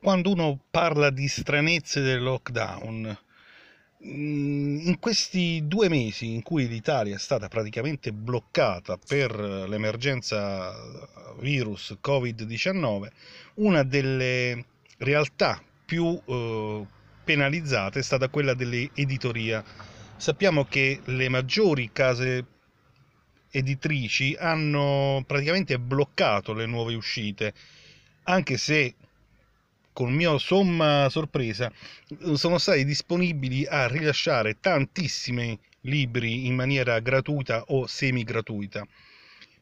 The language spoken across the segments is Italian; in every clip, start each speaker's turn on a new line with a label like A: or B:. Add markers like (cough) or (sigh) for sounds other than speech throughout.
A: quando uno parla di stranezze del lockdown, mm, in questi due mesi in cui l'Italia è stata praticamente bloccata per l'emergenza virus Covid-19, una delle realtà più eh, penalizzate è stata quella dell'editoria. Sappiamo che le maggiori case editrici hanno praticamente bloccato le nuove uscite, anche se con mia somma sorpresa sono stati disponibili a rilasciare tantissimi libri in maniera gratuita o semi gratuita.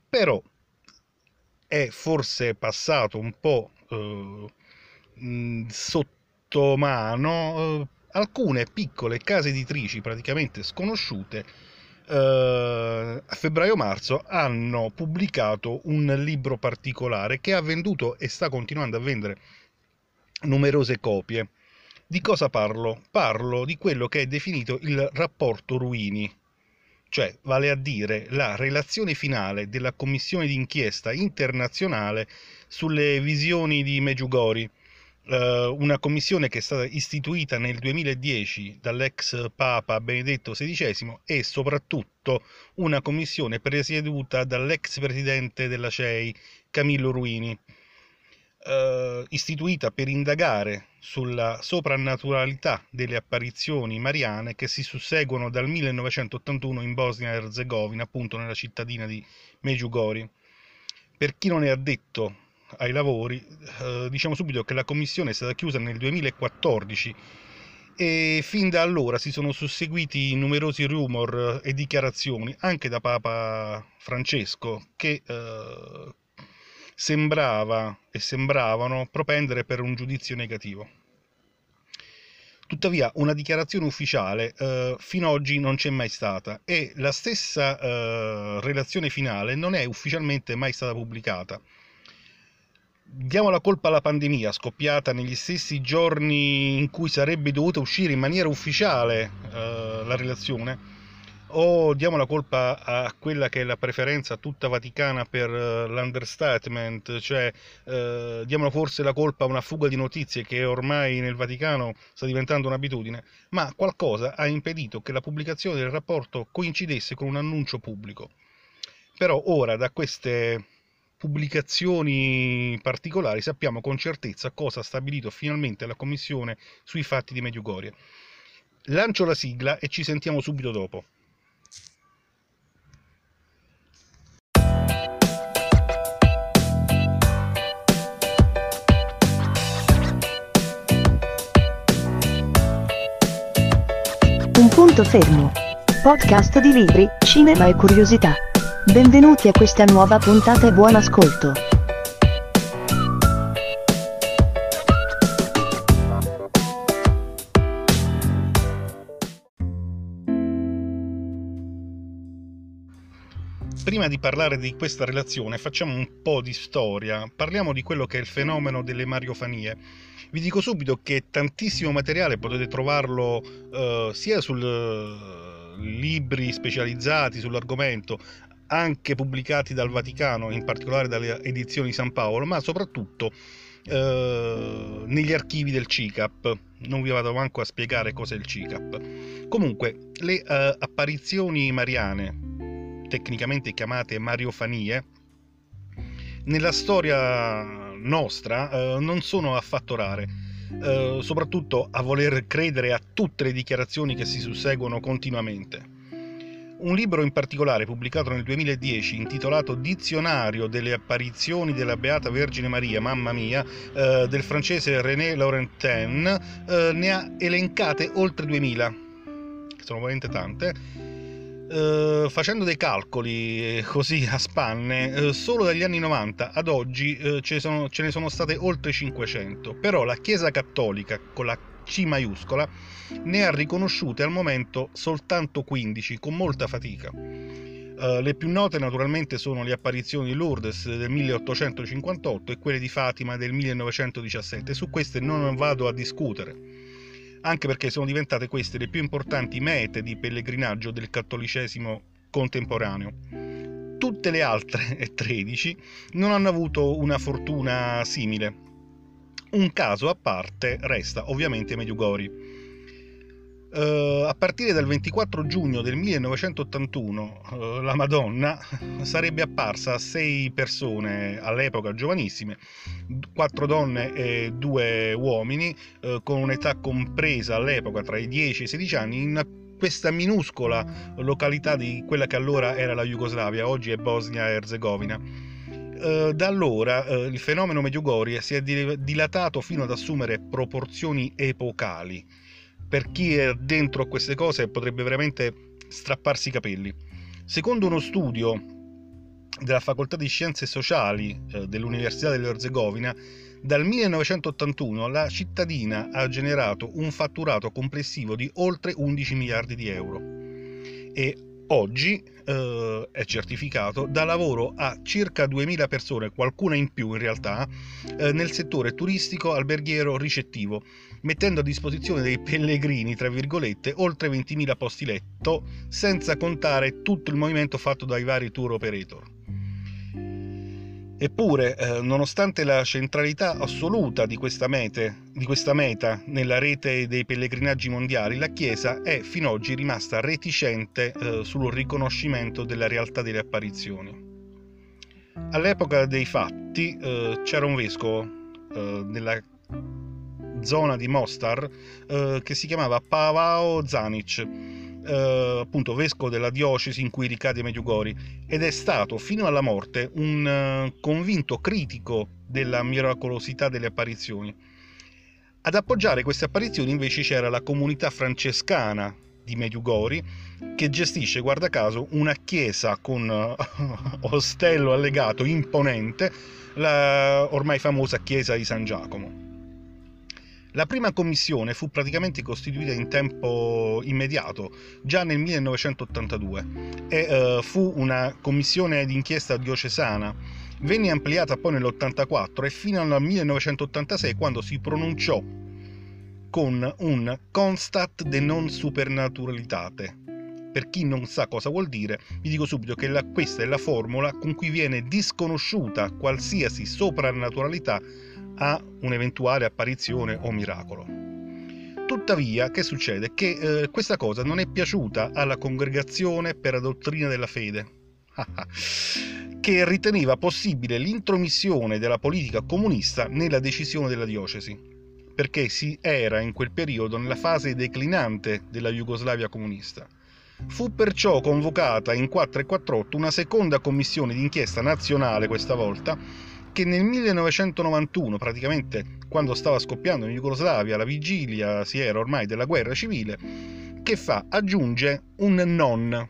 A: Però è forse passato un po' eh, sotto mano eh, alcune piccole case editrici praticamente sconosciute eh, a febbraio-marzo hanno pubblicato un libro particolare che ha venduto e sta continuando a vendere numerose copie. Di cosa parlo? Parlo di quello che è definito il rapporto Ruini, cioè vale a dire la relazione finale della commissione d'inchiesta internazionale sulle visioni di Meggiugori eh, una commissione che è stata istituita nel 2010 dall'ex Papa Benedetto XVI e soprattutto una commissione presieduta dall'ex presidente della CEI Camillo Ruini, eh, istituita per indagare sulla soprannaturalità delle apparizioni mariane che si susseguono dal 1981 in Bosnia e Erzegovina, appunto nella cittadina di Meggiugori. Per chi non è addetto ai lavori, eh, diciamo subito che la commissione è stata chiusa nel 2014 e fin da allora si sono susseguiti numerosi rumor e dichiarazioni anche da Papa Francesco che eh, sembrava e sembravano propendere per un giudizio negativo. Tuttavia una dichiarazione ufficiale eh, fino ad oggi non c'è mai stata e la stessa eh, relazione finale non è ufficialmente mai stata pubblicata diamo la colpa alla pandemia scoppiata negli stessi giorni in cui sarebbe dovuta uscire in maniera ufficiale eh, la relazione o diamo la colpa a quella che è la preferenza tutta vaticana per uh, l'understatement, cioè uh, diamo forse la colpa a una fuga di notizie che ormai nel Vaticano sta diventando un'abitudine, ma qualcosa ha impedito che la pubblicazione del rapporto coincidesse con un annuncio pubblico. Però ora da queste pubblicazioni particolari sappiamo con certezza cosa ha stabilito finalmente la Commissione sui fatti di Medjugorje. Lancio la sigla e ci sentiamo subito dopo.
B: Punto fermo. Podcast di libri, cinema e curiosità. Benvenuti a questa nuova puntata e buon ascolto.
A: Prima di parlare di questa relazione facciamo un po' di storia, parliamo di quello che è il fenomeno delle mariofanie. Vi dico subito che tantissimo materiale potete trovarlo eh, sia su eh, libri specializzati sull'argomento, anche pubblicati dal Vaticano, in particolare dalle edizioni di San Paolo, ma soprattutto eh, negli archivi del CICAP. Non vi vado manco a spiegare cos'è il CICAP. Comunque, le eh, apparizioni mariane, tecnicamente chiamate mariofanie, nella storia nostra eh, non sono affatto rare. Eh, soprattutto a voler credere a tutte le dichiarazioni che si susseguono continuamente. Un libro in particolare pubblicato nel 2010 intitolato Dizionario delle apparizioni della Beata Vergine Maria, mamma mia, eh, del francese René Laurentin, eh, ne ha elencate oltre 2000, sono veramente tante. Uh, facendo dei calcoli eh, così a spanne, uh, solo dagli anni 90 ad oggi uh, ce, sono, ce ne sono state oltre 500, però la Chiesa Cattolica con la C maiuscola, ne ha riconosciute al momento soltanto 15, con molta fatica. Uh, le più note naturalmente sono le apparizioni di Lourdes del 1858 e quelle di Fatima del 1917, su queste non vado a discutere, anche perché sono diventate queste le più importanti mete di pellegrinaggio del cattolicesimo contemporaneo. Tutte le altre (laughs) 13 non hanno avuto una fortuna simile, Un caso a parte resta ovviamente Medjugorje. Uh, a partire dal 24 giugno del 1981 uh, la Madonna sarebbe apparsa a sei persone all'epoca giovanissime, quattro donne e due uomini, uh, con un'età compresa all'epoca tra i 10 e i 16 anni, in questa minuscola località di quella che allora era la Jugoslavia, oggi è Bosnia e Erzegovina. Da allora il fenomeno Medjugorje si è dilatato fino ad assumere proporzioni epocali per chi è dentro a queste cose potrebbe veramente strapparsi i capelli. Secondo uno studio della Facoltà di Scienze Sociali eh, dell'Università dell'Erzegovina, dal 1981 la cittadina ha generato un fatturato complessivo di oltre 11 miliardi di euro e oggi eh, è certificato da lavoro a circa 2000 persone, qualcuna in più in realtà, eh, nel settore turistico, alberghiero, ricettivo, mettendo a disposizione dei pellegrini, tra virgolette, oltre 20.000 posti letto, senza contare tutto il movimento fatto dai vari tour operator. Eppure, eh, nonostante la centralità assoluta di questa, mete, di questa, meta nella rete dei pellegrinaggi mondiali, la Chiesa è fino ad oggi rimasta reticente eh, sul riconoscimento della realtà delle apparizioni. All'epoca dei fatti eh, c'era un vescovo eh, nella zona di Mostar eh, che si chiamava Pavao Zanic, eh, appunto vescovo della diocesi in cui ricade Medjugorje ed è stato fino alla morte un uh, convinto critico della miracolosità delle apparizioni. Ad appoggiare queste apparizioni invece c'era la comunità francescana di Medjugorje che gestisce, guarda caso, una chiesa con uh, (laughs) ostello allegato imponente, la ormai famosa chiesa di San Giacomo. La prima commissione fu praticamente costituita in tempo immediato, già nel 1982, e uh, fu una commissione d'inchiesta diocesana. Venne ampliata poi nell'84 e fino al 1986 quando si pronunciò con un constat de non supernaturalitate. Per chi non sa cosa vuol dire, vi dico subito che la, questa è la formula con cui viene disconosciuta qualsiasi soprannaturalità a un'eventuale apparizione o miracolo. Tuttavia, che succede? Che eh, questa cosa non è piaciuta alla congregazione per la dottrina della fede, (laughs) che riteneva possibile l'intromissione della politica comunista nella decisione della diocesi, perché si era in quel periodo nella fase declinante della Jugoslavia comunista. Fu perciò convocata in 448 una seconda commissione d'inchiesta nazionale questa volta che nel 1991, praticamente quando stava scoppiando in Jugoslavia, la vigilia si era ormai della guerra civile, che fa? Aggiunge un non.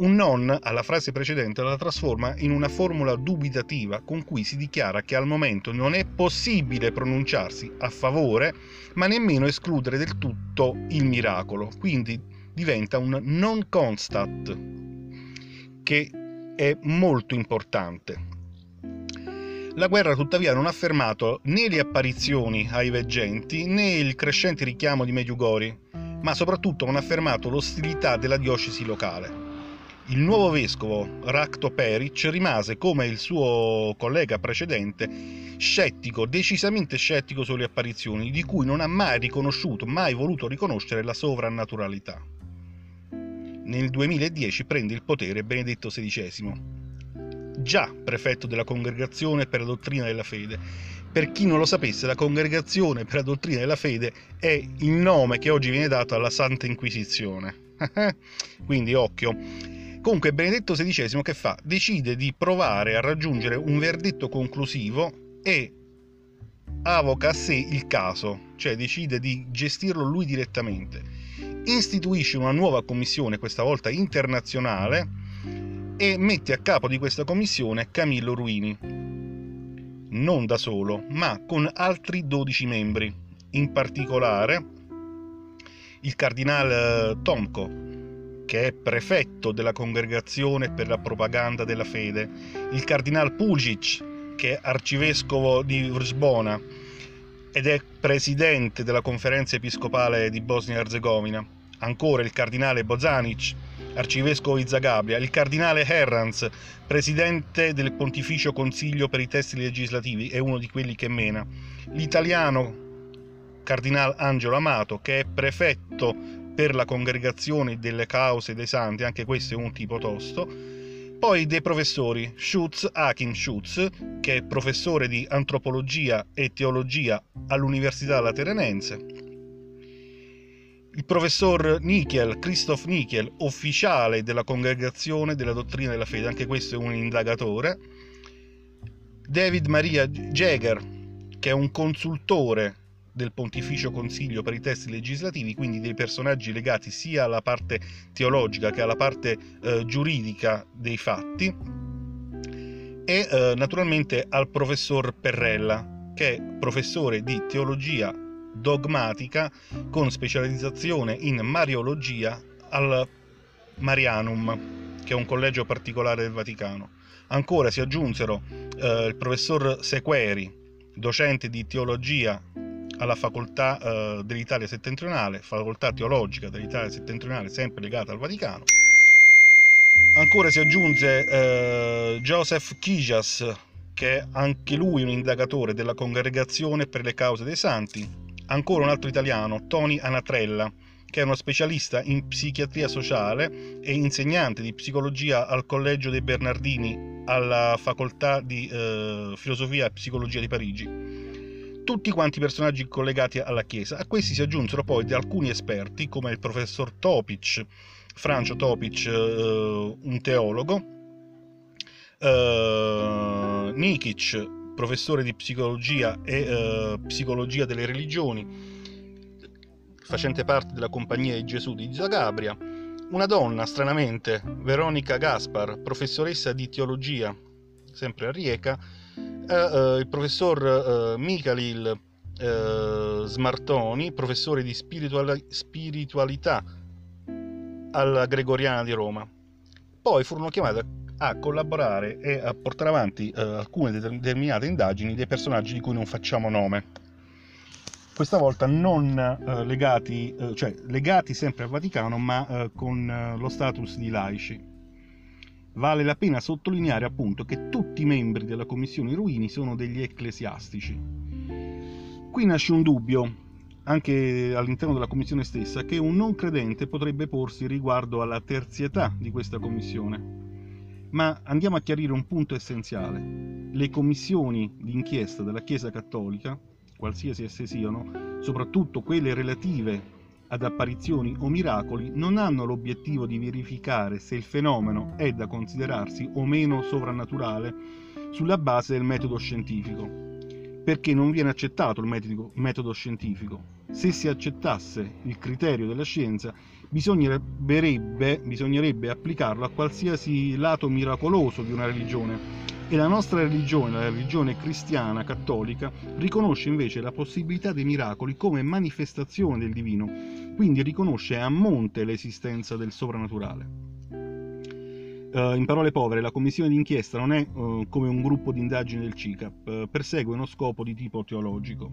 A: Un non alla frase precedente la trasforma in una formula dubitativa con cui si dichiara che al momento non è possibile pronunciarsi a favore, ma nemmeno escludere del tutto il miracolo. Quindi diventa un non constat, che è molto importante. La guerra tuttavia non ha fermato né le apparizioni ai veggenti né il crescente richiamo di Medjugorje, ma soprattutto non ha fermato l'ostilità della diocesi locale. Il nuovo vescovo Rakto Peric rimase, come il suo collega precedente, scettico, decisamente scettico sulle apparizioni, di cui non ha mai riconosciuto, mai voluto riconoscere la sovrannaturalità nel 2010 prende il potere Benedetto XVI, già prefetto della Congregazione per la Dottrina della Fede. Per chi non lo sapesse, la Congregazione per la Dottrina della Fede è il nome che oggi viene dato alla Santa Inquisizione. (laughs) Quindi occhio. Comunque Benedetto XVI che fa? Decide di provare a raggiungere un verdetto conclusivo e avoca a sé il caso, cioè decide di gestirlo lui direttamente. Istituisce una nuova commissione, questa volta internazionale, e mette a capo di questa commissione Camillo Ruini. Non da solo, ma con altri 12 membri, in particolare il cardinale eh, Tomko, che è prefetto della Congregazione per la propaganda della fede, il cardinale Pugic, che è arcivescovo di Vrsbona ed è presidente della conferenza episcopale di Bosnia-Herzegovina, ancora il cardinale Bozanic, arcivescovo di Zagabria, il cardinale Herranz, presidente del Pontificio Consiglio per i testi legislativi, è uno di quelli che mena, l'italiano cardinale Angelo Amato, che è prefetto per la congregazione delle cause dei santi, anche questo è un tipo tosto, poi dei professori Schutz, Achim Schutz, che è professore di antropologia e teologia all'Università Lateranense, il professor Nichel, Christoph Nichel, ufficiale della congregazione della dottrina della fede, anche questo è un indagatore, David Maria Jäger, che è un consultore del Pontificio Consiglio per i testi legislativi, quindi dei personaggi legati sia alla parte teologica che alla parte eh, giuridica dei fatti, e eh, naturalmente al professor Perrella, che è professore di teologia dogmatica con specializzazione in Mariologia al Marianum, che è un collegio particolare del Vaticano. Ancora si aggiunsero eh, il professor Sequeri, docente di teologia alla facoltà eh, dell'Italia settentrionale, facoltà teologica dell'Italia settentrionale sempre legata al Vaticano. Ancora si aggiunse eh, Joseph Kijas, che è anche lui un indagatore della Congregazione per le cause dei santi, ancora un altro italiano, Tony Anatrella, che è uno specialista in psichiatria sociale e insegnante di psicologia al Collegio dei Bernardini alla Facoltà di eh, Filosofia e Psicologia di Parigi. Tutti quanti personaggi collegati alla Chiesa. A questi si aggiunsero poi alcuni esperti, come il professor Topic, Francio Topic, eh, un teologo, eh, Nikic, professore di psicologia e eh, psicologia delle religioni, facente parte della Compagnia di Gesù di Zagabria, una donna, stranamente, Veronica Gaspar, professoressa di teologia, sempre a Rieca, il professor eh, Mikhail eh, Smartoni, professore di spiritual- spiritualità alla Gregoriana di Roma. Poi furono chiamate a collaborare e a portare avanti eh, alcune determinate indagini dei personaggi di cui non facciamo nome. Questa volta non eh, legati, eh, cioè legati sempre al Vaticano, ma eh, con eh, lo status di laici. Vale la pena sottolineare appunto che tutti i membri della Commissione Ruini sono degli ecclesiastici. Qui nasce un dubbio, anche all'interno della commissione stessa, che un non credente potrebbe porsi riguardo alla terzietà di questa commissione. Ma andiamo a chiarire un punto essenziale. Le commissioni d'inchiesta della Chiesa Cattolica, qualsiasi esse siano, soprattutto quelle relative ad apparizioni o miracoli, non hanno l'obiettivo di verificare se il fenomeno è da considerarsi o meno sovrannaturale sulla base del metodo scientifico, perché non viene accettato il metodo scientifico. Se si accettasse il criterio della scienza, bisognerebbe, bisognerebbe applicarlo a qualsiasi lato miracoloso di una religione. E la nostra religione, la religione cristiana cattolica, riconosce invece la possibilità dei miracoli come manifestazione del divino, quindi riconosce a monte l'esistenza del soprannaturale. Uh, in parole povere, la commissione d'inchiesta non è uh, come un gruppo di indagine del CICAP, uh, persegue uno scopo di tipo teologico,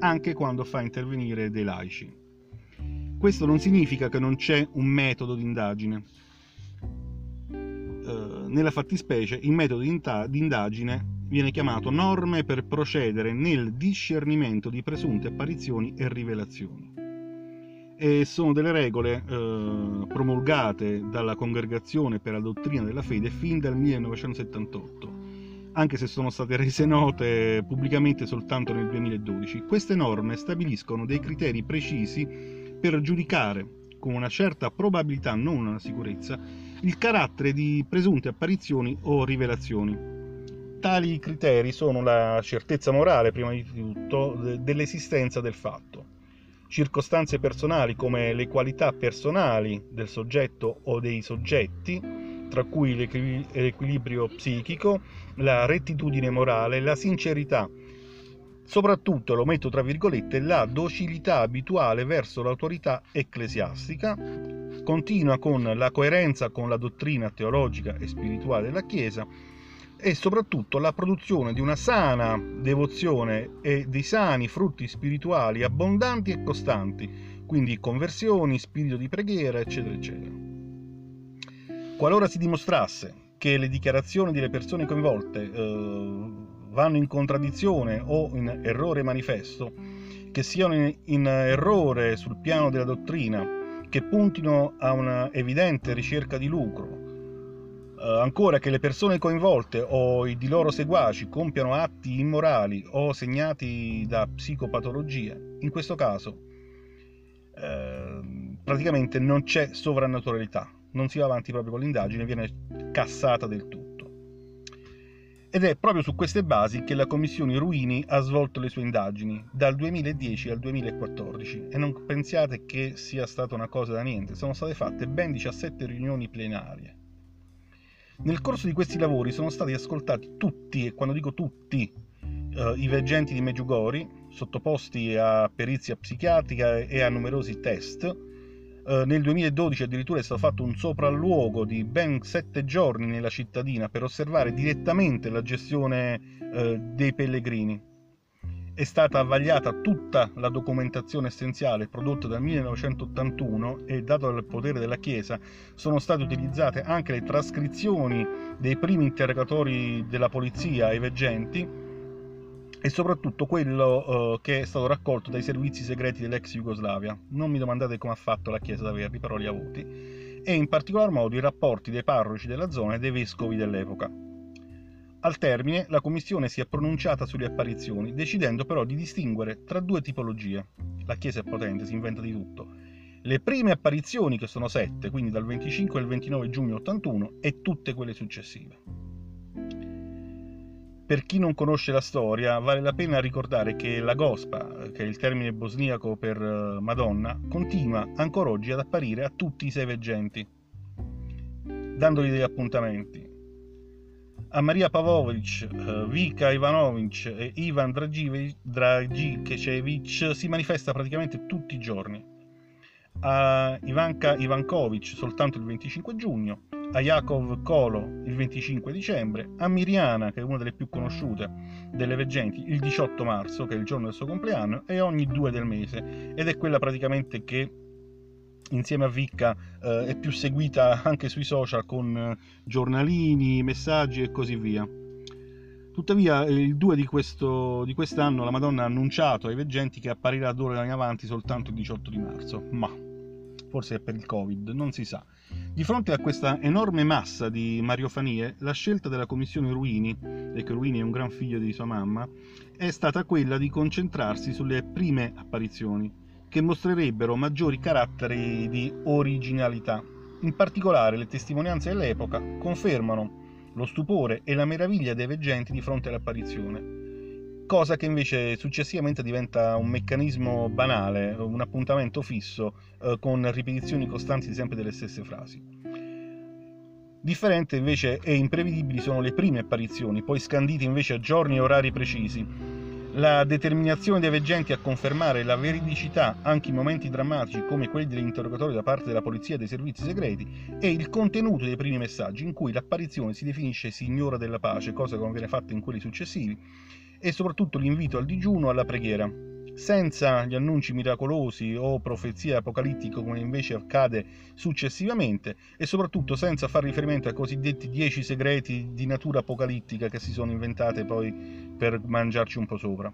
A: anche quando fa intervenire dei laici. Questo non significa che non c'è un metodo di indagine. Nella fattispecie il metodo di indagine viene chiamato norme per procedere nel discernimento di presunte apparizioni e rivelazioni. E sono delle regole eh, promulgate dalla Congregazione per la Dottrina della Fede fin dal 1978 anche se sono state rese note pubblicamente soltanto nel 2012. Queste norme stabiliscono dei criteri precisi per giudicare con una certa probabilità, non una sicurezza, il carattere di presunte apparizioni o rivelazioni. Tali criteri sono la certezza morale, prima di tutto, dell'esistenza del fatto, circostanze personali come le qualità personali del soggetto o dei soggetti, tra cui l'equilibrio psichico, la rettitudine morale, la sincerità, soprattutto, lo metto tra virgolette, la docilità abituale verso l'autorità ecclesiastica, continua con la coerenza con la dottrina teologica e spirituale della Chiesa e soprattutto la produzione di una sana devozione e di sani frutti spirituali abbondanti e costanti, quindi conversioni, spirito di preghiera, eccetera, eccetera. Qualora si dimostrasse che le dichiarazioni delle persone coinvolte eh, vanno in contraddizione o in errore manifesto, che siano in, in errore sul piano della dottrina, che puntino a una evidente ricerca di lucro, Uh, ancora che le persone coinvolte o i di loro seguaci compiano atti immorali o segnati da psicopatologia, in questo caso uh, praticamente non c'è sovrannaturalità, non si va avanti proprio con l'indagine, viene cassata del tutto. Ed è proprio su queste basi che la Commissione Ruini ha svolto le sue indagini, dal 2010 al 2014, e non pensiate che sia stata una cosa da niente, sono state fatte ben 17 riunioni plenarie nel corso di questi lavori sono stati ascoltati tutti, e quando dico tutti, eh, i veggenti di Meggiugori, sottoposti a perizia psichiatrica e a numerosi test. Eh, nel 2012 addirittura è stato fatto un sopralluogo di ben sette giorni nella cittadina per osservare direttamente la gestione eh, dei pellegrini. È stata vagliata tutta la documentazione essenziale prodotta dal 1981 e dato il potere della Chiesa sono state utilizzate anche le trascrizioni dei primi interrogatori della polizia ai veggenti e soprattutto quello uh, che è stato raccolto dai servizi segreti dell'ex Jugoslavia. Non mi domandate come ha fatto la Chiesa ad averli, però li ha avuti. E in particolar modo i rapporti dei parroci della zona e dei vescovi dell'epoca. Al termine, la commissione si è pronunciata sulle apparizioni, decidendo però di distinguere tra due tipologie. La Chiesa è potente, si inventa di tutto. Le prime apparizioni, che sono sette, quindi dal 25 al 29 giugno 81, e tutte quelle successive. Per chi non conosce la storia, vale la pena ricordare che la Gospa, che è il termine bosniaco per eh, Madonna, continua ancora oggi ad apparire a tutti i sei veggenti, dandogli degli appuntamenti a Maria Pavlovic, eh, Vika Ivanovic e Ivan Dragicevic si manifesta praticamente tutti i giorni. A Ivanka Ivankovic soltanto il 25 giugno, a Yakov Kolo il 25 dicembre, a Miriana, che è una delle più conosciute delle veggenti, il 18 marzo, che è il giorno del suo compleanno, e ogni due del mese, ed è quella praticamente che insieme a Vicca eh, è più seguita anche sui social con eh, giornalini, messaggi e così via. Tuttavia, il 2 di, questo, di quest'anno la Madonna ha annunciato ai veggenti che apparirà d'ora in avanti soltanto il 18 di marzo, ma forse è per il Covid, non si sa. Di fronte a questa enorme massa di mariofanie, la scelta della commissione Ruini, che Ruini è un gran figlio di sua mamma, è stata quella di concentrarsi sulle prime apparizioni, che mostrerebbero maggiori caratteri di originalità. In particolare le testimonianze dell'epoca confermano lo stupore e la meraviglia dei veggenti di fronte all'apparizione, cosa che invece successivamente diventa un meccanismo banale, un appuntamento fisso eh, con ripetizioni costanti sempre delle stesse frasi. Differente invece e imprevedibili sono le prime apparizioni, poi scandite invece a giorni e orari precisi, la determinazione dei veggenti a confermare la veridicità anche in momenti drammatici come quelli dell'interrogatorio da parte della polizia e dei servizi segreti e il contenuto dei primi messaggi in cui l'apparizione si definisce signora della pace, cosa che non viene fatta in quelli successivi, e soprattutto l'invito al digiuno e alla preghiera senza gli annunci miracolosi o profezie apocalittiche come invece accade successivamente e soprattutto senza far riferimento ai cosiddetti dieci segreti di natura apocalittica che si sono inventate poi per mangiarci un po' sopra.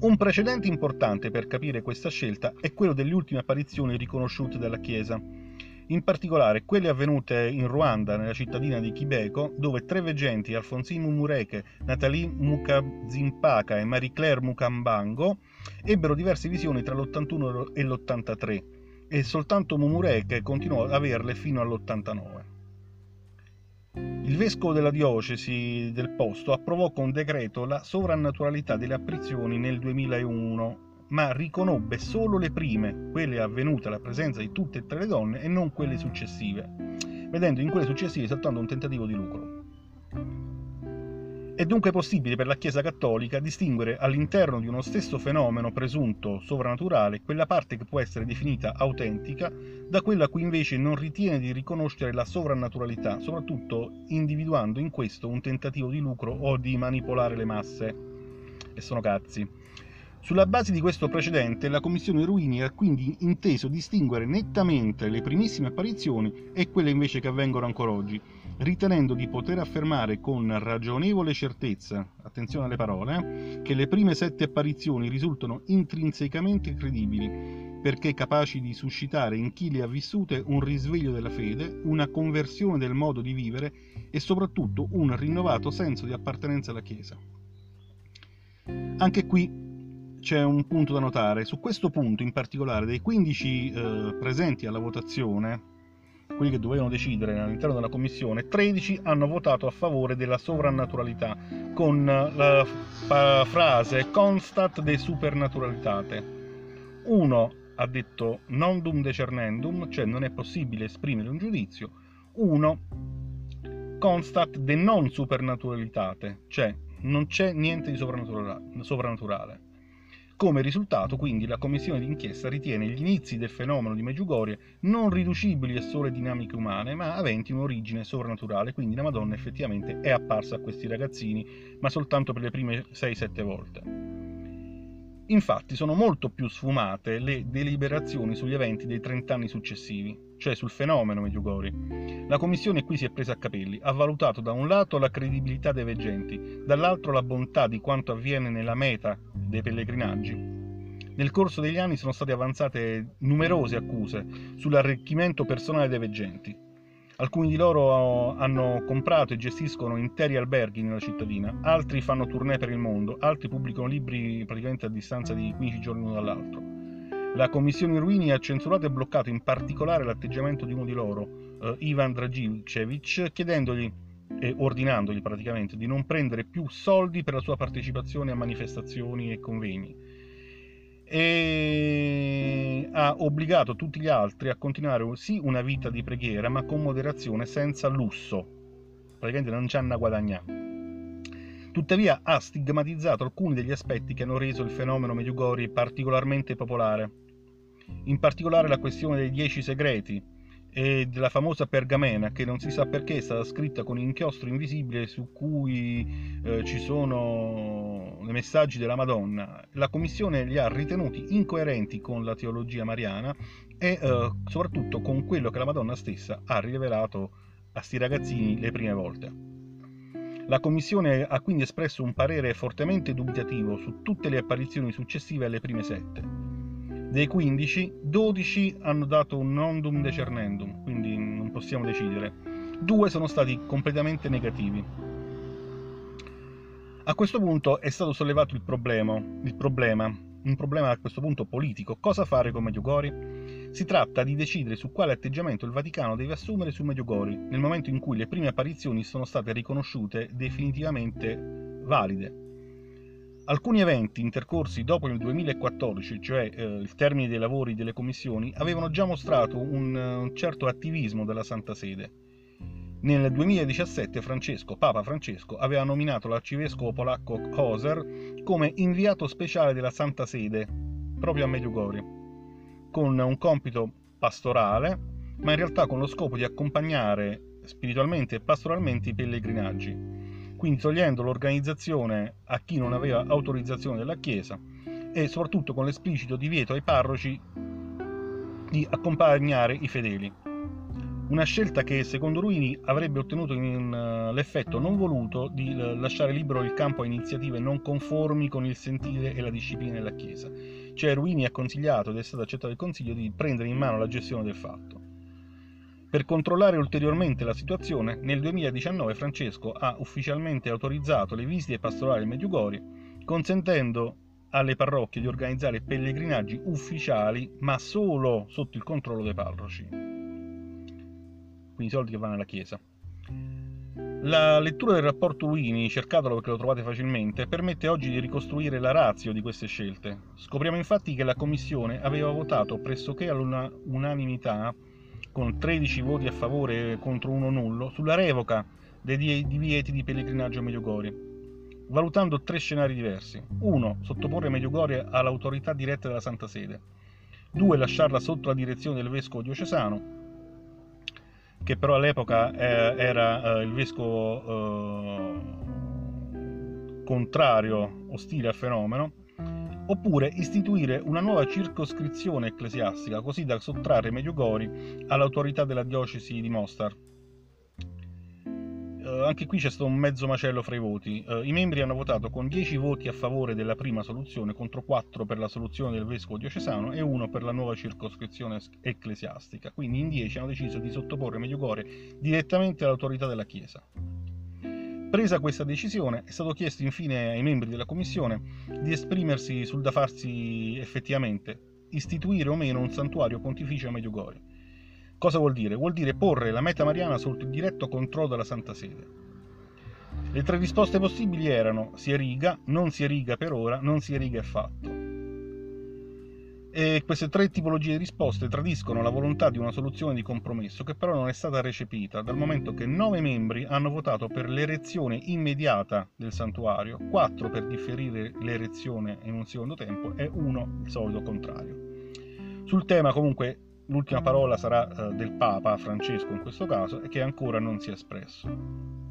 A: Un precedente importante per capire questa scelta è quello delle ultime apparizioni riconosciute dalla Chiesa, in particolare quelle avvenute in Ruanda, nella cittadina di Kibeko, dove tre veggenti, Alfonsino Mureke, Nathalie Mukazimpaka e Marie-Claire Mukambango, ebbero diverse visioni tra l'81 e l'83 e soltanto Mumureke continuò ad averle fino all'89. Il vescovo della diocesi del posto approvò con decreto la sovrannaturalità delle apparizioni nel 2001 ma riconobbe solo le prime, quelle avvenute alla presenza di tutte e tre le donne e non quelle successive, vedendo in quelle successive soltanto un tentativo di lucro. È dunque possibile per la Chiesa cattolica distinguere all'interno di uno stesso fenomeno presunto sovrannaturale quella parte che può essere definita autentica da quella cui invece non ritiene di riconoscere la sovrannaturalità, soprattutto individuando in questo un tentativo di lucro o di manipolare le masse. E sono cazzi. Sulla base di questo precedente, la Commissione Ruini ha quindi inteso distinguere nettamente le primissime apparizioni e quelle invece che avvengono ancora oggi, ritenendo di poter affermare con ragionevole certezza, attenzione alle parole, eh, che le prime sette apparizioni risultano intrinsecamente credibili, perché capaci di suscitare in chi le ha vissute un risveglio della fede, una conversione del modo di vivere e soprattutto un rinnovato senso di appartenenza alla Chiesa. Anche qui c'è un punto da notare. Su questo punto in particolare, dei 15 eh, presenti alla votazione, quelli che dovevano decidere all'interno della commissione, 13 hanno votato a favore della sovrannaturalità con la frase constat de supernaturalitate. Uno ha detto non dum decernendum, cioè non è possibile esprimere un giudizio. Uno constat de non supernaturalitate, cioè non c'è niente di sovrannaturale. Come risultato, quindi, la commissione d'inchiesta ritiene gli inizi del fenomeno di Meggiugorie non riducibili a sole dinamiche umane, ma aventi un'origine sovrannaturale, quindi la Madonna effettivamente è apparsa a questi ragazzini, ma soltanto per le prime 6-7 volte. Infatti sono molto più sfumate le deliberazioni sugli eventi dei 30 anni successivi, cioè sul fenomeno Medjugorje. La commissione qui si è presa a capelli, ha valutato da un lato la credibilità dei veggenti, dall'altro la bontà di quanto avviene nella meta dei pellegrinaggi. Nel corso degli anni sono state avanzate numerose accuse sull'arricchimento personale dei veggenti. Alcuni di loro hanno comprato e gestiscono interi alberghi nella cittadina, altri fanno tournée per il mondo, altri pubblicano libri praticamente a distanza di 15 giorni l'uno dall'altro. La commissione Ruini ha censurato e bloccato in particolare l'atteggiamento di uno di loro, eh, Ivan Dragilcevic, chiedendogli e ordinandogli praticamente di non prendere più soldi per la sua partecipazione a manifestazioni e convegni. E ha obbligato tutti gli altri a continuare sì una vita di preghiera, ma con moderazione, senza lusso. Praticamente non ci hanno guadagnato. Tuttavia ha stigmatizzato alcuni degli aspetti che hanno reso il fenomeno Medjugorje particolarmente popolare in particolare la questione dei dieci segreti e della famosa pergamena che non si sa perché è stata scritta con inchiostro invisibile su cui eh, ci sono i messaggi della Madonna. La Commissione li ha ritenuti incoerenti con la teologia mariana e eh, soprattutto con quello che la Madonna stessa ha rivelato a sti ragazzini le prime volte. La Commissione ha quindi espresso un parere fortemente dubitativo su tutte le apparizioni successive alle prime sette dei 15, 12 hanno dato un nondum decernendum, quindi non possiamo decidere. Due sono stati completamente negativi. A questo punto è stato sollevato il problema, il problema, un problema a questo punto politico. Cosa fare con Medjugorje? Si tratta di decidere su quale atteggiamento il Vaticano deve assumere su Medjugorje nel momento in cui le prime apparizioni sono state riconosciute definitivamente valide. Alcuni eventi intercorsi dopo il 2014, cioè eh, il termine dei lavori delle commissioni, avevano già mostrato un, un certo attivismo della Santa Sede. Nel 2017 Francesco, Papa Francesco, aveva nominato l'arcivescovo polacco Koser come inviato speciale della Santa Sede, proprio a Medjugorje, con un compito pastorale, ma in realtà con lo scopo di accompagnare spiritualmente e pastoralmente i pellegrinaggi quindi togliendo l'organizzazione a chi non aveva autorizzazione della Chiesa e soprattutto con l'esplicito divieto ai parroci di accompagnare i fedeli. Una scelta che secondo Ruini avrebbe ottenuto uh, l'effetto non voluto di uh, lasciare libero il campo a iniziative non conformi con il sentire e la disciplina della Chiesa. Cioè Ruini ha consigliato ed è stato accettato il consiglio di prendere in mano la gestione del fatto. Per controllare ulteriormente la situazione, nel 2019 Francesco ha ufficialmente autorizzato le visite pastorali a Medjugorje, consentendo alle parrocchie di organizzare pellegrinaggi ufficiali, ma solo sotto il controllo dei parroci. Quindi soldi che vanno alla chiesa. La lettura del rapporto Luini, cercatelo perché lo trovate facilmente, permette oggi di ricostruire la razio di queste scelte. Scopriamo infatti che la Commissione aveva votato pressoché all'unanimità con 13 voti a favore contro uno nullo, sulla revoca dei divieti di pellegrinaggio a Medjugorje, valutando tre scenari diversi. 1. Sottoporre Medjugorje all'autorità diretta della Santa Sede. 2. Lasciarla sotto la direzione del vescovo diocesano, che però all'epoca eh, era eh, il vescovo eh, contrario, ostile al fenomeno, oppure istituire una nuova circoscrizione ecclesiastica, così da sottrarre Medjugorje all'autorità della diocesi di Mostar. Uh, anche qui c'è stato un mezzo macello fra i voti. Uh, I membri hanno votato con 10 voti a favore della prima soluzione, contro 4 per la soluzione del vescovo diocesano e 1 per la nuova circoscrizione ecclesiastica. Quindi in 10 hanno deciso di sottoporre Medjugorje direttamente all'autorità della Chiesa. Presa questa decisione, è stato chiesto infine ai membri della Commissione di esprimersi sul da farsi effettivamente, istituire o meno un santuario pontificio a Medjugorje. Cosa vuol dire? Vuol dire porre la meta mariana sotto il diretto controllo della Santa Sede. Le tre risposte possibili erano si eriga, non si eriga per ora, non si eriga è fatto. E queste tre tipologie di risposte tradiscono la volontà di una soluzione di compromesso che però non è stata recepita, dal momento che nove membri hanno votato per l'erezione immediata del santuario, quattro per differire l'erezione in un secondo tempo e uno il solito contrario. Sul tema comunque l'ultima parola sarà eh, del Papa Francesco in questo caso che ancora non si è espresso.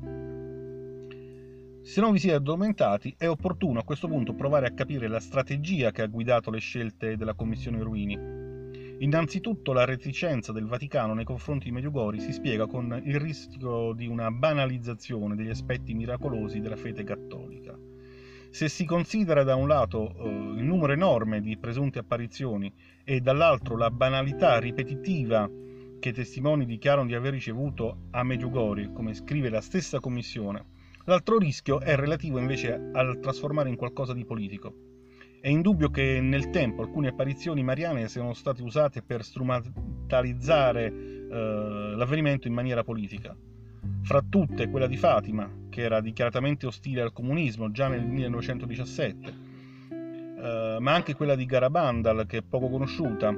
A: Se non vi siete addormentati, è opportuno a questo punto provare a capire la strategia che ha guidato le scelte della Commissione Ruini. Innanzitutto la reticenza del Vaticano nei confronti di Medjugorje si spiega con il rischio di una banalizzazione degli aspetti miracolosi della fede cattolica. Se si considera da un lato eh, il numero enorme di presunte apparizioni e dall'altro la banalità ripetitiva che i testimoni dichiarano di aver ricevuto a Medjugorje, come scrive la stessa Commissione, L'altro rischio è relativo invece al trasformare in qualcosa di politico. È indubbio che nel tempo alcune apparizioni mariane siano state usate per strumentalizzare eh, l'avvenimento in maniera politica. Fra tutte quella di Fatima, che era dichiaratamente ostile al comunismo già nel 1917, eh, ma anche quella di Garabandal, che è poco conosciuta,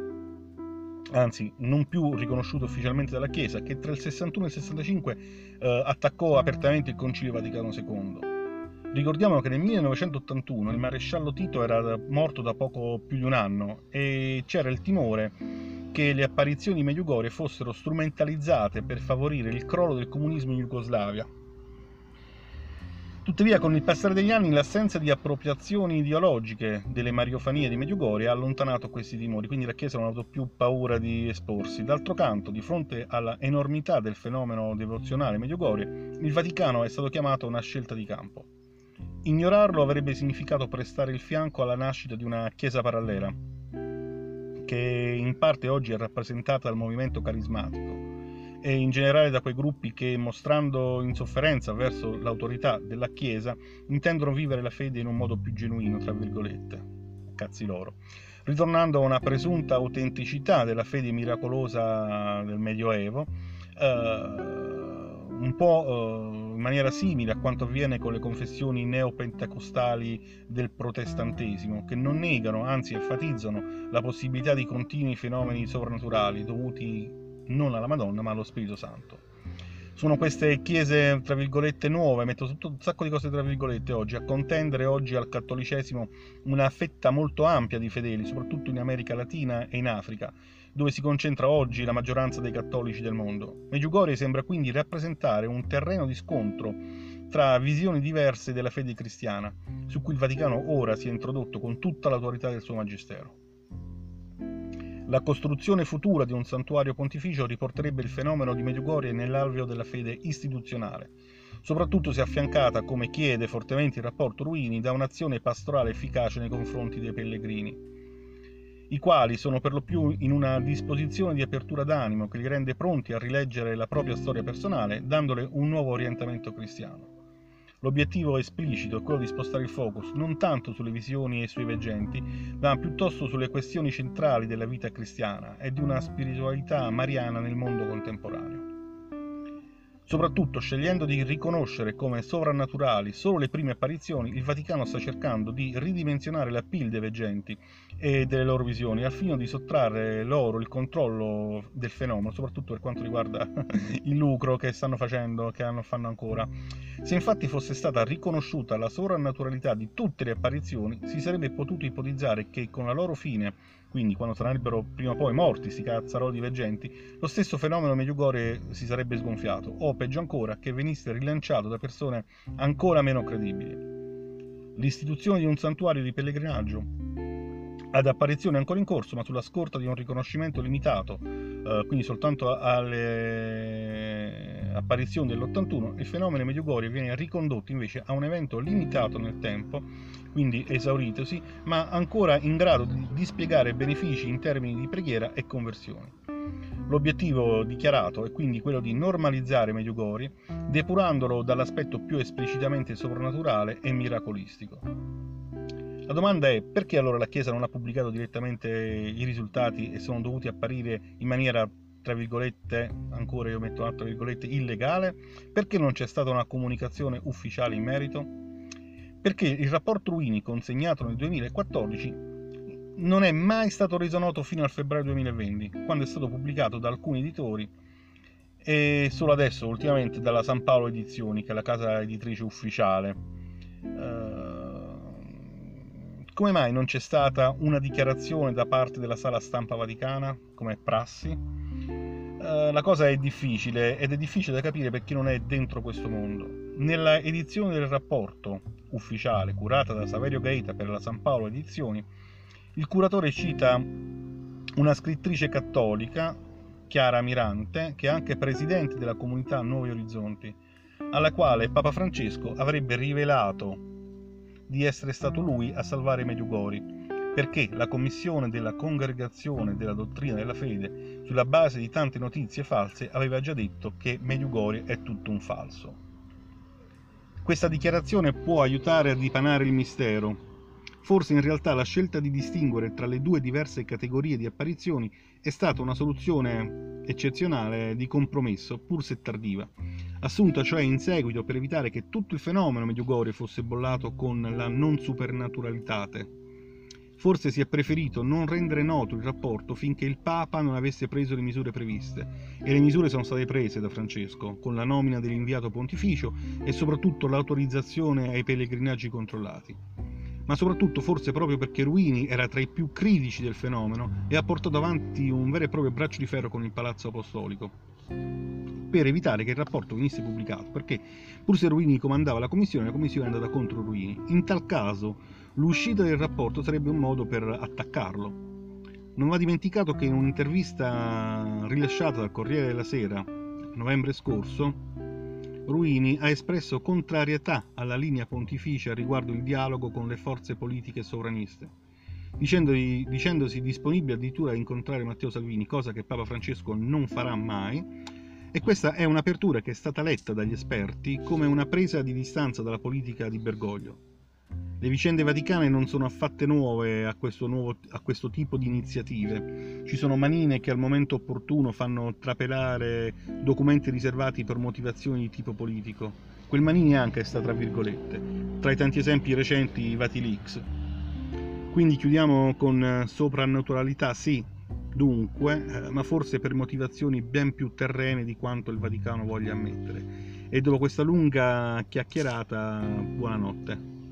A: anzi non più riconosciuto ufficialmente dalla Chiesa, che tra il 61 e il 65 eh, attaccò apertamente il Concilio Vaticano II. Ricordiamo che nel 1981 il maresciallo Tito era morto da poco più di un anno e c'era il timore che le apparizioni di Medjugorje fossero strumentalizzate per favorire il crollo del comunismo in Jugoslavia, Tuttavia, con il passare degli anni, l'assenza di appropriazioni ideologiche delle mariofanie di Medjugorje ha allontanato questi timori, quindi la Chiesa non ha avuto più paura di esporsi. D'altro canto, di fronte alla enormità del fenomeno devozionale Medjugorje, il Vaticano è stato chiamato a una scelta di campo. Ignorarlo avrebbe significato prestare il fianco alla nascita di una Chiesa parallela, che in parte oggi è rappresentata dal movimento carismatico, e in generale da quei gruppi che, mostrando insofferenza verso l'autorità della Chiesa, intendono vivere la fede in un modo più genuino, tra virgolette. Cazzi loro. Ritornando a una presunta autenticità della fede miracolosa del Medioevo, eh, un po' eh, in maniera simile a quanto avviene con le confessioni neopentecostali del protestantesimo, che non negano, anzi enfatizzano la possibilità di continui fenomeni sovrannaturali dovuti non alla Madonna ma allo Spirito Santo. Sono queste chiese, tra virgolette, nuove, metto tutto un sacco di cose tra virgolette oggi, a contendere oggi al cattolicesimo una fetta molto ampia di fedeli, soprattutto in America Latina e in Africa, dove si concentra oggi la maggioranza dei cattolici del mondo. Medjugorje sembra quindi rappresentare un terreno di scontro tra visioni diverse della fede cristiana, su cui il Vaticano ora si è introdotto con tutta l'autorità del suo magistero. La costruzione futura di un santuario pontificio riporterebbe il fenomeno di Medjugorje nell'alveo della fede istituzionale, soprattutto se affiancata, come chiede fortemente il rapporto Ruini, da un'azione pastorale efficace nei confronti dei pellegrini, i quali sono per lo più in una disposizione di apertura d'animo che li rende pronti a rileggere la propria storia personale, dandole un nuovo orientamento cristiano. L'obiettivo esplicito è quello di spostare il focus non tanto sulle visioni e sui veggenti, ma piuttosto sulle questioni centrali della vita cristiana e di una spiritualità mariana nel mondo contemporaneo. Soprattutto scegliendo di riconoscere come sovrannaturali solo le prime apparizioni, il Vaticano sta cercando di ridimensionare la PIL dei veggenti e delle loro visioni, al fine di sottrarre loro il controllo del fenomeno, soprattutto per quanto riguarda (laughs) il lucro che stanno facendo, che fanno ancora. Se infatti fosse stata riconosciuta la sovrannaturalità di tutte le apparizioni, si sarebbe potuto ipotizzare che con la loro fine quindi quando sarebbero prima o poi morti sti cazzaroli veggenti, lo stesso fenomeno Medjugorje si sarebbe sgonfiato, o peggio ancora, che venisse rilanciato da persone ancora meno credibili. L'istituzione di un santuario di pellegrinaggio ad apparizioni ancora in corso, ma sulla scorta di un riconoscimento limitato, eh, quindi soltanto alle apparizioni dell'81, il fenomeno Medjugorje viene ricondotto invece a un evento limitato nel tempo, quindi esauritosi, ma ancora in grado di dispiegare benefici in termini di preghiera e conversioni. L'obiettivo dichiarato è quindi quello di normalizzare Medjugorje, depurandolo dall'aspetto più esplicitamente soprannaturale e miracolistico. La domanda è perché allora la Chiesa non ha pubblicato direttamente i risultati e sono dovuti apparire in maniera tra virgolette, ancora io metto tra virgolette, illegale? Perché non c'è stata una comunicazione ufficiale in merito? Perché il rapporto Ruini consegnato nel 2014 non è mai stato reso noto fino al febbraio 2020, quando è stato pubblicato da alcuni editori e solo adesso, ultimamente, dalla San Paolo Edizioni, che è la casa editrice ufficiale. Uh, come mai non c'è stata una dichiarazione da parte della sala stampa vaticana, come prassi? Uh, la cosa è difficile ed è difficile da capire per chi non è dentro questo mondo. Nella edizione del rapporto ufficiale curata da Saverio Gaeta per la San Paolo Edizioni, il curatore cita una scrittrice cattolica, Chiara Mirante, che è anche presidente della comunità Nuovi Orizzonti, alla quale Papa Francesco avrebbe rivelato di essere stato lui a salvare Medjugorje, perché la commissione della congregazione della dottrina della fede, sulla base di tante notizie false, aveva già detto che Medjugorje è tutto un falso. Questa dichiarazione può aiutare a dipanare il mistero. Forse in realtà la scelta di distinguere tra le due diverse categorie di apparizioni è stata una soluzione eccezionale di compromesso, pur se tardiva, assunta cioè in seguito per evitare che tutto il fenomeno Medjugorje fosse bollato con la non supernaturalitate. Forse si è preferito non rendere noto il rapporto finché il Papa non avesse preso le misure previste, e le misure sono state prese da Francesco, con la nomina dell'inviato pontificio e soprattutto l'autorizzazione ai pellegrinaggi controllati. Ma soprattutto forse proprio perché Ruini era tra i più critici del fenomeno e ha portato avanti un vero e proprio braccio di ferro con il Palazzo Apostolico per evitare che il rapporto venisse pubblicato, perché pur se Ruini comandava la commissione, la commissione è andata contro Ruini. In tal caso l'uscita del rapporto sarebbe un modo per attaccarlo. Non va dimenticato che in un'intervista rilasciata dal Corriere della Sera novembre scorso, Ruini ha espresso contrarietà alla linea pontificia riguardo il dialogo con le forze politiche sovraniste, dicendosi disponibile addirittura a incontrare Matteo Salvini, cosa che Papa Francesco non farà mai, e questa è un'apertura che è stata letta dagli esperti come una presa di distanza dalla politica di Bergoglio. Le vicende vaticane non sono affatte nuove a questo, nuovo, a questo, tipo di iniziative. Ci sono manine che al momento opportuno fanno trapelare documenti riservati per motivazioni di tipo politico. Quel manini anche sta tra virgolette, tra i tanti esempi recenti Vatilix. Quindi chiudiamo con soprannaturalità, sì, dunque, eh, ma forse per motivazioni ben più terrene di quanto il Vaticano voglia ammettere. E dopo questa lunga chiacchierata, buonanotte.